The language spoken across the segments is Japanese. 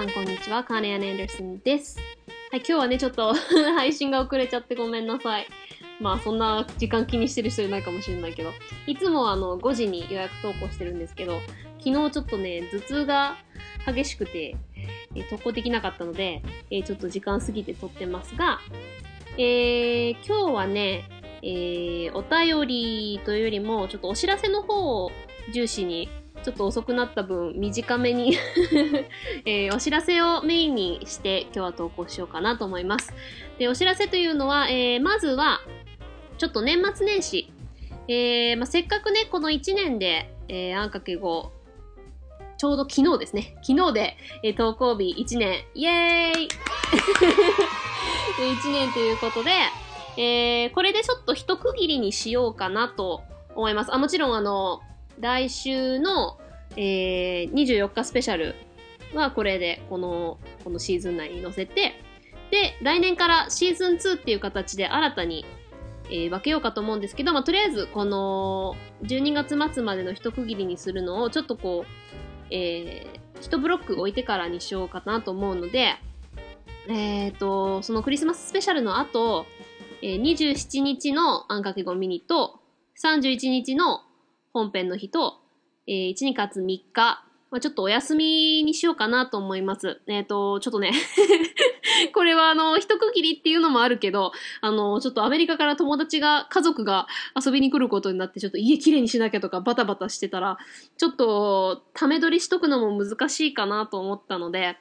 さんこんにちは。カーネアン・アンダーソンです。はい、今日はね、ちょっと 配信が遅れちゃってごめんなさい。まあ、そんな時間気にしてる人いないかもしれないけど、いつもあの、5時に予約投稿してるんですけど、昨日ちょっとね、頭痛が激しくて、えー投稿できなかったので、えーちょっと時間過ぎて撮ってますが、えー今日はね、えーお便りというよりも、ちょっとお知らせの方を重視に、ちょっと遅くなった分、短めに、えーお知らせをメインにして、今日は投稿しようかなと思います。で、お知らせというのは、えーまずは、ちょっと年末年始、えーまあ、せっかくね、この1年で、えー、あんかけ語、ちょうど昨日ですね。昨日で、えー投稿日1年、イエーイ !1 年ということで、えーこれでちょっと一区切りにしようかなと思います。あ、もちろんあの、来週の、えー24日スペシャルはこれで、この、このシーズン内に載せて、で、来年からシーズン2っていう形で新たに、えー分けようかと思うんですけど、まあ、とりあえず、この、12月末までの一区切りにするのを、ちょっとこう、えー、一ブロック置いてからにしようかなと思うので、えっ、と、そのクリスマススペシャルの後、えー27日のあんかけごミニと、31日の本編の日と、えー、1、2月3日、まあ、ちょっとお休みにしようかなと思います。えっ、と、ちょっとね、これはあの、一区切りっていうのもあるけど、あの、ちょっとアメリカから友達が、家族が遊びに来ることになって、ちょっと家きれいにしなきゃとかバタバタしてたら、ちょっと、ため撮りしとくのも難しいかなと思ったので、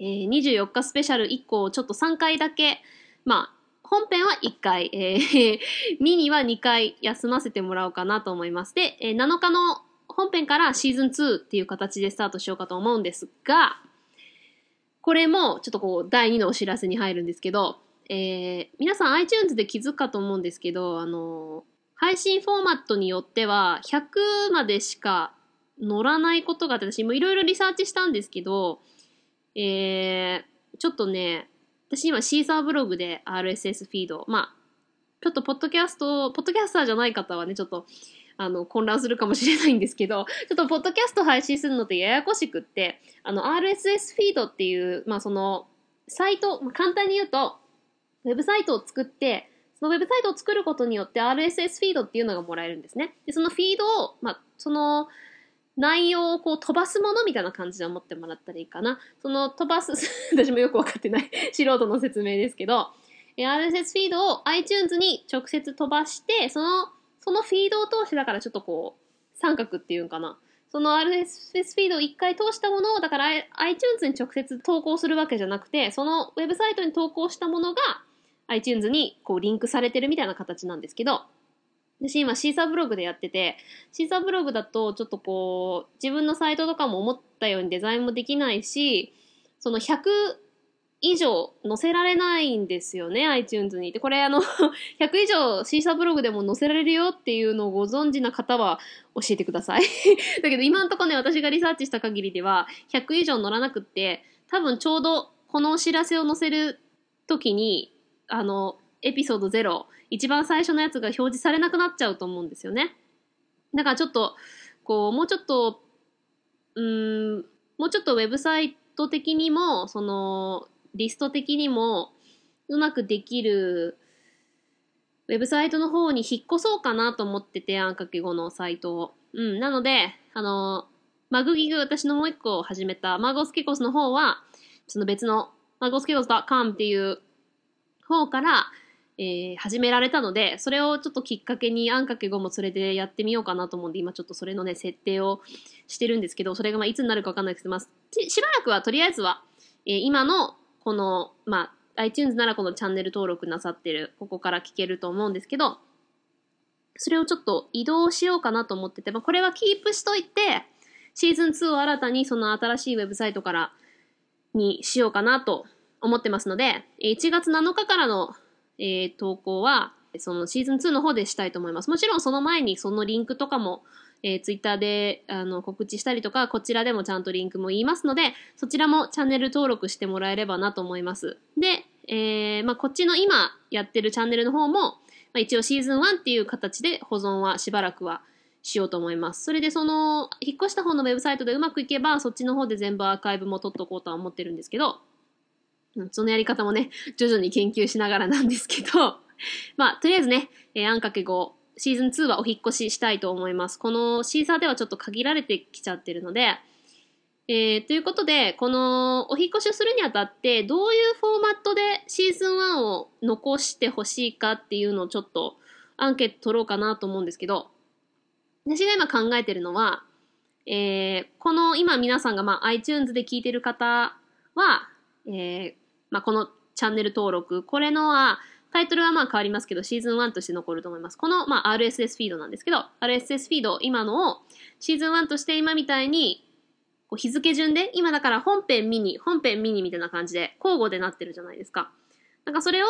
えー24日スペシャル以降、ちょっと3回だけ、まあ、本編は1回、えー ミニは2回休ませてもらおうかなと思います。で、えー7日の本編からシーズン2っていう形でスタートしようかと思うんですが、これもちょっとこう第2のお知らせに入るんですけど、えー皆さん iTunes で気づくかと思うんですけど、あの配信フォーマットによっては100までしか乗らないことがあって、私もいろいろリサーチしたんですけど、えーちょっとね、私今シーサーブログで RSS フィード、まあ、ちょっとポッドキャスト、ポッドキャスターじゃない方はね、ちょっと、あの、混乱するかもしれないんですけど、ちょっとポッドキャスト配信するのってややこしくって、あの、RSS フィードっていう、まあその、サイト、簡単に言うと、ウェブサイトを作って、そのウェブサイトを作ることによって RSS フィードっていうのがもらえるんですね。で、そのフィードを、まあ、その、内容をこう飛ばすものみたいな感じで思ってもらったらいいかな。その飛ばす、私もよくわかってない 素人の説明ですけど、えー RSS フィードを iTunes に直接飛ばして、その、そのフィードを通して、だからちょっとこう、三角っていうんかな。その RSS フィードを一回通したものを、だから iTunes に直接投稿するわけじゃなくて、そのウェブサイトに投稿したものが iTunes にこうリンクされてるみたいな形なんですけど、私今シーサーブログでやってて、シーサーブログだとちょっとこう、自分のサイトとかも思ったようにデザインもできないし、その100以上載せられないんですよね、iTunes に。で、これあの、100以上シーサーブログでも載せられるよっていうのをご存知な方は教えてください。だけど今んとこね、私がリサーチした限りでは、100以上載らなくって、多分ちょうどこのお知らせを載せる時に、あの、エピソード0、一番最初のやつが表示されなくなっちゃうと思うんですよね。だからちょっと、こう、もうちょっと、うん、もうちょっとウェブサイト的にも、その、リスト的にも、うまくできる、ウェブサイトの方に引っ越そうかなと思ってて、あんかけ語のサイトを。うん、なので、あの、マグギグ、私のもう一個を始めた、マゴスケコスの方は、その別の、マゴスケコス .com っていう方から、えー始められたので、それをちょっときっかけにあんかけ語もそれでやってみようかなと思うんで、今ちょっとそれのね、設定をしてるんですけど、それがまあいつになるかわかんないですけど、まあ、しばらくはとりあえずは、えー今のこの、まあ、iTunes ならこのチャンネル登録なさってる、ここから聞けると思うんですけど、それをちょっと移動しようかなと思ってて、まあ、これはキープしといて、シーズン2を新たにその新しいウェブサイトからにしようかなと思ってますので、1月7日からの、えー投稿は、そのシーズン2の方でしたいと思います。もちろんその前にそのリンクとかも、えー、ツイッターであの告知したりとか、こちらでもちゃんとリンクも言いますので、そちらもチャンネル登録してもらえればなと思います。で、えーまあ、こっちの今やってるチャンネルの方も、まあ、一応シーズン1っていう形で保存はしばらくはしようと思います。それでその、引っ越した方のウェブサイトでうまくいけば、そっちの方で全部アーカイブも取っとこうとは思ってるんですけど、そのやり方もね、徐々に研究しながらなんですけど、まあ、とりあえずね、えー、あんかけ5、シーズン2はお引越ししたいと思います。このシーサーではちょっと限られてきちゃってるので、えー、ということで、このお引越しをするにあたって、どういうフォーマットでシーズン1を残してほしいかっていうのをちょっとアンケート取ろうかなと思うんですけど、私が今考えてるのは、えー、この今皆さんがまあ iTunes で聞いてる方は、えー、まあこのチャンネル登録、これのは、タイトルはまあ変わりますけど、シーズン1として残ると思います。このまあ RSS フィードなんですけど、RSS フィード、今のをシーズン1として今みたいに、こう日付順で、今だから本編ミニ、本編ミニみたいな感じで交互でなってるじゃないですか。なんかそれを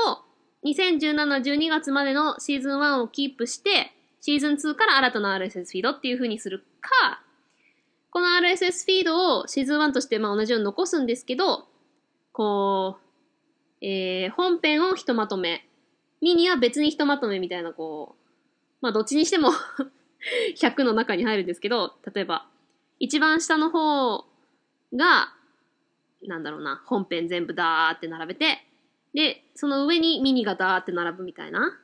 2017、12月までのシーズン1をキープして、シーズン2から新たな RSS フィードっていう風にするか、この RSS フィードをシーズン1としてまあ同じように残すんですけど、こう、えー、本編をひとまとめ、ミニは別にひとまとめみたいな、こう、まあどっちにしても 100の中に入るんですけど、例えば、一番下の方が、なんだろうな、本編全部ダーって並べて、で、その上にミニがダーって並ぶみたいな。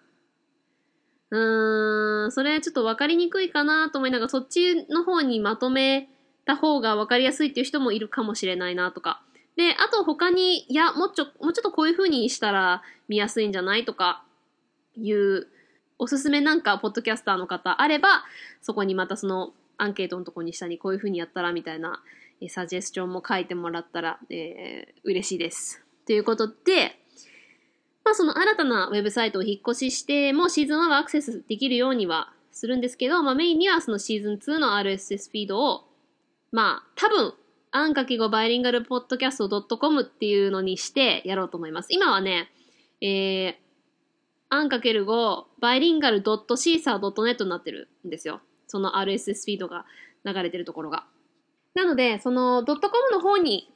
うーん、それちょっとわかりにくいかなと思いながら、そっちの方にまとめた方がわかりやすいっていう人もいるかもしれないなとか。で、あと他に、いや、もうちょ、もうちょっとこういう風にしたら見やすいんじゃないとか、いうおすすめなんか、ポッドキャスターの方あれば、そこにまたそのアンケートのとこに下にこういう風にやったらみたいな、えサジェスチョンも書いてもらったら、えー、嬉しいです。ということで、まあその新たなウェブサイトを引っ越ししてもシーズン1はアクセスできるようにはするんですけど、まあメインにはそのシーズン2の RSS フィードを、まあ多分、アンかけ語バイリンガルポッドキャスト .com っていうのにしてやろうと思います。今はね、えー、アンかける5バイリンガル .caesar.net になってるんですよ。その RSS フィードが流れてるところが。なので、その .com の方に、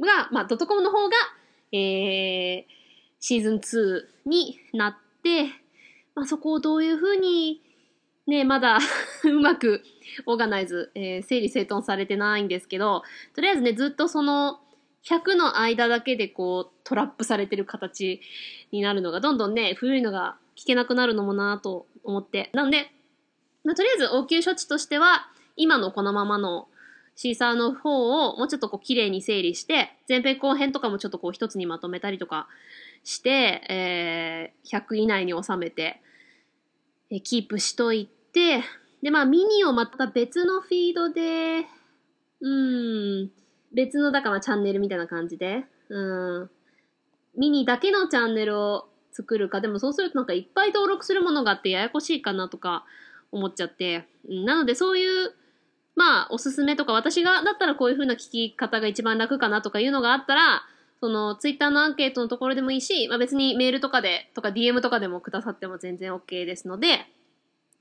が、まあ .com の方が、えー、シーズン2になって、まあ、そこをどういうふうに、ね、まだ うまくオーガナイズ、えー、整理整頓されてないんですけど、とりあえずね、ずっとその100の間だけでこうトラップされてる形になるのが、どんどんね、古いのが聞けなくなるのもなと思って。なので、まあ、とりあえず応急処置としては、今のこのままのシーサーの方をもうちょっとこう綺麗に整理して、前編後編とかもちょっとこう一つにまとめたりとかして、えー、100以内に収めて、え、キープしといて、で、まあ、ミニをまた別のフィードで、うん、別の、だからチャンネルみたいな感じで、うん、ミニだけのチャンネルを作るか、でもそうするとなんかいっぱい登録するものがあってややこしいかなとか思っちゃって、うん、なのでそういう、まあ、おすすめとか、私が、だったらこういう風な聞き方が一番楽かなとかいうのがあったら、そのツイッターのアンケートのところでもいいし、まあ、別にメールとかで、とか DM とかでもくださっても全然 OK ですので、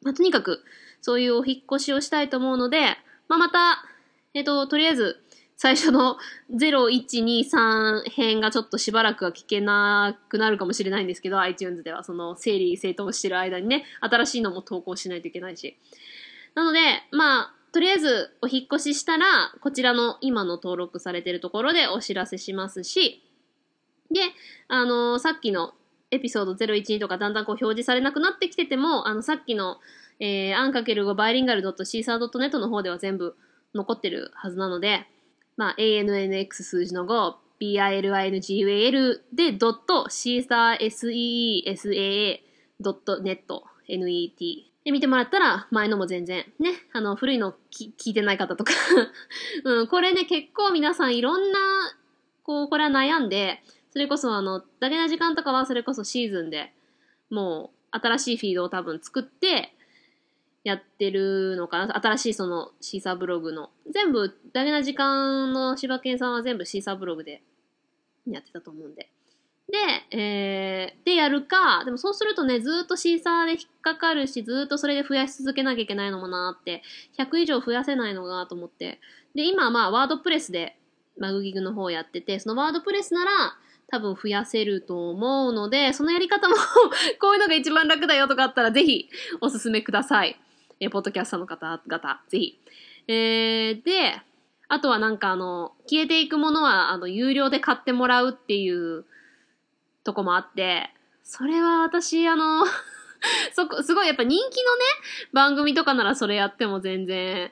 まあ、とにかくそういうお引越しをしたいと思うので、まあ、また、えっ、と、とりあえず最初の 0123編がちょっとしばらくは聞けなくなるかもしれないんですけど、iTunes ではその整理整頓してる間にね、新しいのも投稿しないといけないし。なので、まあ、とりあえずお引越ししたら、こちらの今の登録されてるところでお知らせしますし、で、あのー、さっきのエピソード012とかだんだんこう表示されなくなってきてても、あの、さっきの、えー、アンかける5バイリンガル .caesar.net の方では全部残ってるはずなので、まあ、ANNX 数字の5、BILINGUAL で、ドット、シーサー SEESAA.net、net で見てもらったら、前のも全然、ね、あの、古いの聞いてない方とか。うん、これね、結構皆さんいろんな、こう、これは悩んで、それこそあの、だけな時間とかはそれこそシーズンでもう、新しいフィードを多分作って、やってるのかな新しいそのシーサーブログの。全部、だけな時間の柴犬さんは全部シーサーブログでやってたと思うんで。で、えー、でやるか、でもそうするとね、ずっとシーサーで引っかかるし、ずっとそれで増やし続けなきゃいけないのもなって、100以上増やせないのがと思って。で、今まあ、ワードプレスで、マグギグの方やってて、そのワードプレスなら、多分増やせると思うので、そのやり方も こういうのが一番楽だよとかあったら、ぜひ、おすすめください。えー、ポッドキャスターの方々、ぜひ。えー、で、あとはなんかあの、消えていくものは、あの、有料で買ってもらうっていうとこもあって、それは私、あの そこ、すごいやっぱ人気のね、番組とかならそれやっても全然、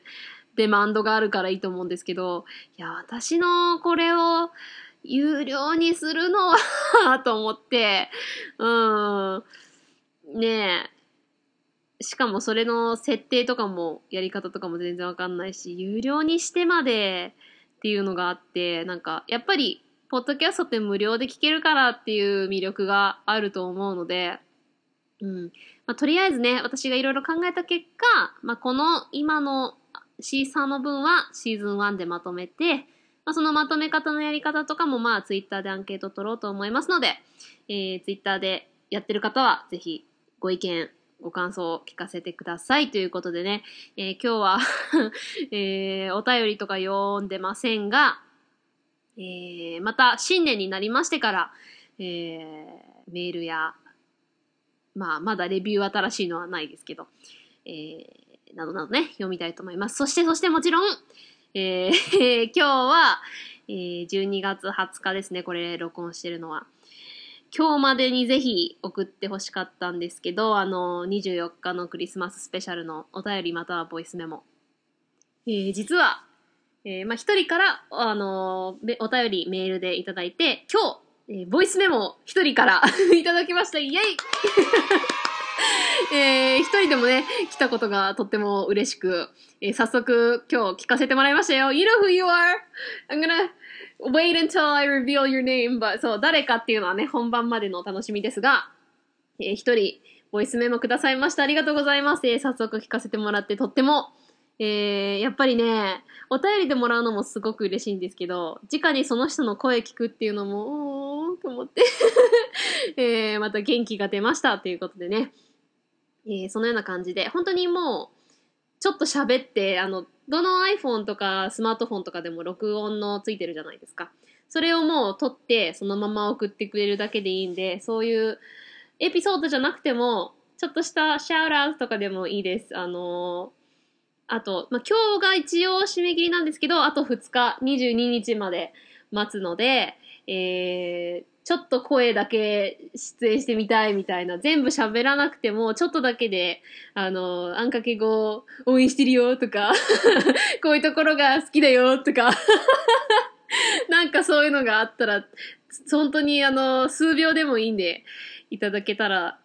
デマンドがあるからいいと思うんですけど、いや、私のこれを有料にするのは と思って、うん、ねえ、しかもそれの設定とかも、やり方とかも全然わかんないし、有料にしてまでっていうのがあって、なんか、やっぱり、ポッドキャストって無料で聞けるからっていう魅力があると思うので、うん。まあ、とりあえずね、私がいろいろ考えた結果、まあ、この今のシーサーの分はシーズン1でまとめて、まあ、そのまとめ方のやり方とかもまあツイッターでアンケート取ろうと思いますので、えー、ツイッターでやってる方はぜひご意見、ご感想を聞かせてくださいということでね、えー、今日は えー、お便りとか読んでませんが、えー、また新年になりましてから、えー、メールや、まあ、まだレビュー新しいのはないですけど、えー、などなどね、読みたいと思います。そして、そしてもちろん、えー、今日は、えー、12月20日ですね、これ録音してるのは。今日までにぜひ送ってほしかったんですけど、あの、24日のクリスマススペシャルのお便りまたはボイスメモ。えー、実は、えー、まあ、一人から、あの、お便りメールでいただいて、今日、えー、ボイスメモ一人から いただきました。イェイ えー、一人でもね、来たことがとっても嬉しく、えー、早速今日聞かせてもらいましたよ。You know who you are? I'm gonna wait until I reveal your name. But そう、誰かっていうのはね、本番までのお楽しみですが、えー、一人、ボイスメモくださいました。ありがとうございます。えー、早速聞かせてもらってとっても、えー、やっぱりね、お便りでもらうのもすごく嬉しいんですけど、直にその人の声聞くっていうのも、おーと思って えー、また元気が出ましたということでね、えー、そのような感じで、本当にもう、ちょっと喋って、あの、どの iPhone とかスマートフォンとかでも録音のついてるじゃないですか。それをもう撮って、そのまま送ってくれるだけでいいんで、そういうエピソードじゃなくても、ちょっとしたシャウトアウトとかでもいいです。あのーあと、まあ、今日が一応締め切りなんですけど、あと2日、22日まで待つので、えー、ちょっと声だけ出演してみたいみたいな、全部喋らなくても、ちょっとだけで、あの、あんかけ語応援してるよとか、こういうところが好きだよとか、なんかそういうのがあったら、本当にあの、数秒でもいいんで、いただけたら、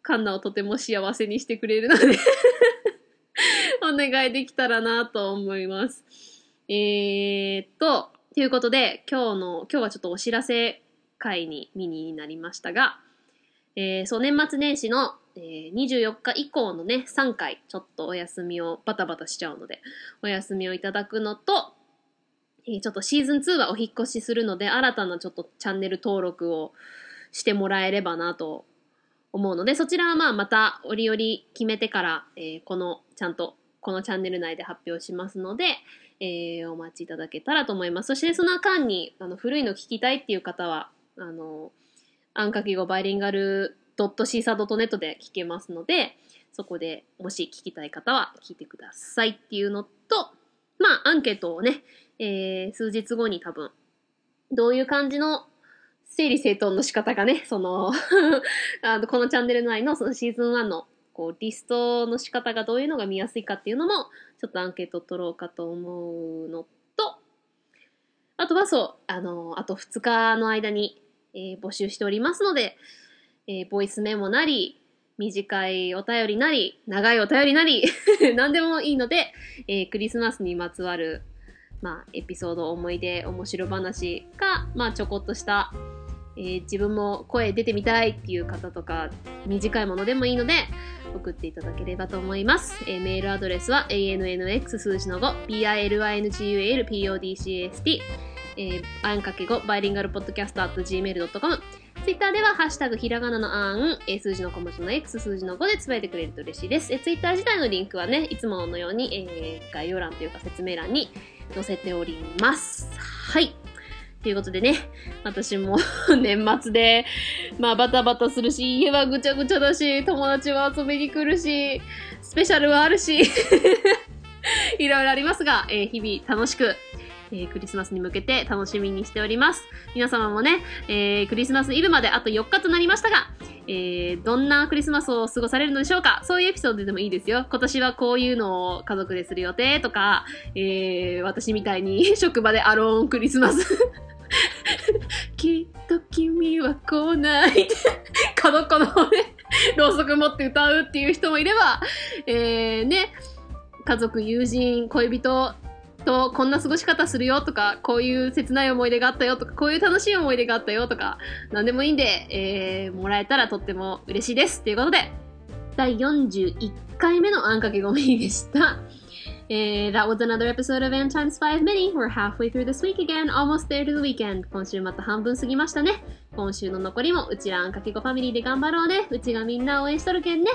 カンナをとても幸せにしてくれるので お願いできたらなと思います。えー、っと、ということで、今日の、今日はちょっとお知らせ会にミニになりましたが、えー、そう、年末年始の、えー、24日以降のね、3回、ちょっとお休みをバタバタしちゃうので、お休みをいただくのと、えー、ちょっとシーズン2はお引越しするので、新たなちょっとチャンネル登録をしてもらえればなと思うので、そちらはまあまた折々決めてから、えー、このちゃんとこのチャンネル内で発表しますので、えー、お待ちいただけたらと思います。そしてその間に、あの、古いの聞きたいっていう方は、あの、あんかけ語バイリンガル .cisa.net で聞けますので、そこでもし聞きたい方は聞いてくださいっていうのと、まあ、アンケートをね、えー、数日後に多分、どういう感じの整理整頓の仕方がね、その あの、このチャンネル内のそのシーズン1のこう、リストの仕方がどういうのが見やすいかっていうのも、ちょっとアンケート取ろうかと思うのと、あとはそう、あの、あと2日の間に、えー、募集しておりますので、えー、ボイスメモなり、短いお便りなり、長いお便りなり、何でもいいので、えー、クリスマスにまつわる、まあ、エピソード、思い出、面白話か、まあ、ちょこっとした、えー、自分も声出てみたいっていう方とか、短いものでもいいので、送っていただければと思います。えー、メールアドレスは annx 数字の5、bilingulpodcast、えー、あんかけ5、バイリンガルポッドキャスト at gmail.com。ツイッターでは、ハッシュタグひらがなのあん、えー、数字の小文字の X、数字の5でつぶやいてくれると嬉しいです。えー、ツイッター自体のリンクはね、いつものように、えー、概要欄というか説明欄に載せております。はい。ということでね、私も 年末で、まあバタバタするし、家はぐちゃぐちゃだし、友達は遊びに来るし、スペシャルはあるし、いろいろありますが、えー日々楽しく、えークリスマスに向けて楽しみにしております。皆様もね、えークリスマスイブまであと4日となりましたが、えーどんなクリスマスを過ごされるのでしょうかそういうエピソードでもいいですよ。今年はこういうのを家族でする予定とか、えー私みたいに 職場でアローンクリスマス。きっと君は来ない。角っこの方で、ろうそく持って歌うっていう人もいれば、えー、ね、家族、友人、恋人とこんな過ごし方するよとか、こういう切ない思い出があったよとか、こういう楽しい思い出があったよとか、なんでもいいんで、えー、もらえたらとっても嬉しいです。ということで、第41回目のあんかけごめんでした。Eh, that was another episode of N times 5 mini. We're halfway through this week again, almost there to the weekend. 今週また半分過ぎましたね。今週の残りもうちらあんかけごファミリーで頑張ろうね。うちがみんな応援しとるけんね。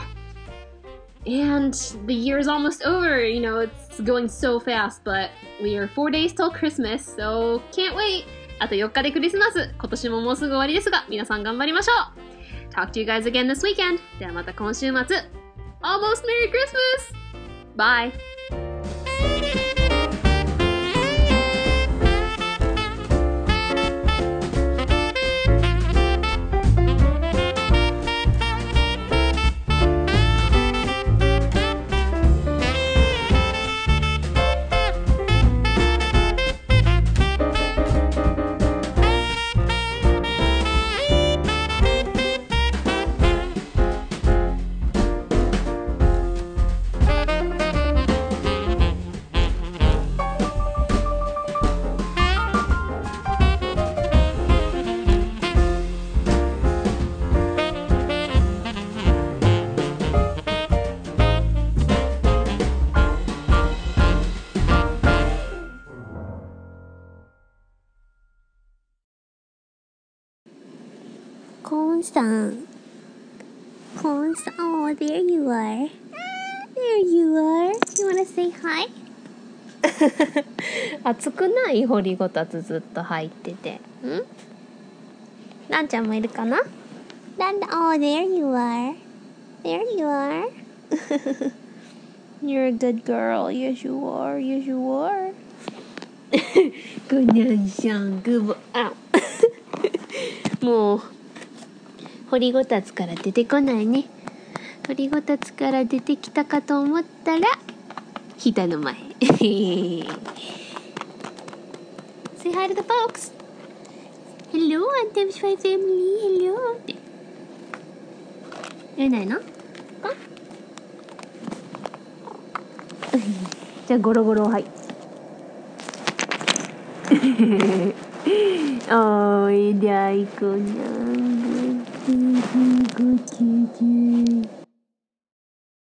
And the year's almost over. You know, it's going so fast, but we are four days till Christmas, so can't wait. あと4日でクリスマス。今年ももうすぐ終わりですが、皆さん頑張りましょう。Talk to you guys again this weekend. ではまた今週末。Almost Merry Christmas! Bye! コーンさん。コーンさん、oh, there you are. There you are. You wanna say hi? 熱くない掘りごたつずっと入ってて。んランちゃんもいるかなラン、oh, there you are. There you are. You're a good girl. Yes, you are. Yes, you are. ぐにゃんしゃんぐぼ、あもう、掘りごたつから出てこないね。掘りごたつから出てきたかと思ったら、ひたの前。Say hi to the folks! Hello, I'm t e m s h i Family! Hello! って。言えないの？か じゃあ、ゴロゴロ、はい。おいであいこにゃんごちゅごちゅごちゅ